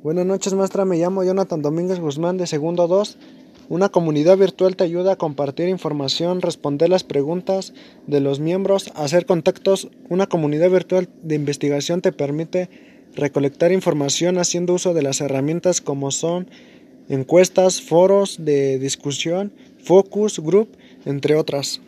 Buenas noches, maestra. Me llamo Jonathan Domínguez Guzmán de segundo 2. Una comunidad virtual te ayuda a compartir información, responder las preguntas de los miembros, hacer contactos. Una comunidad virtual de investigación te permite recolectar información haciendo uso de las herramientas como son encuestas, foros de discusión, focus group, entre otras.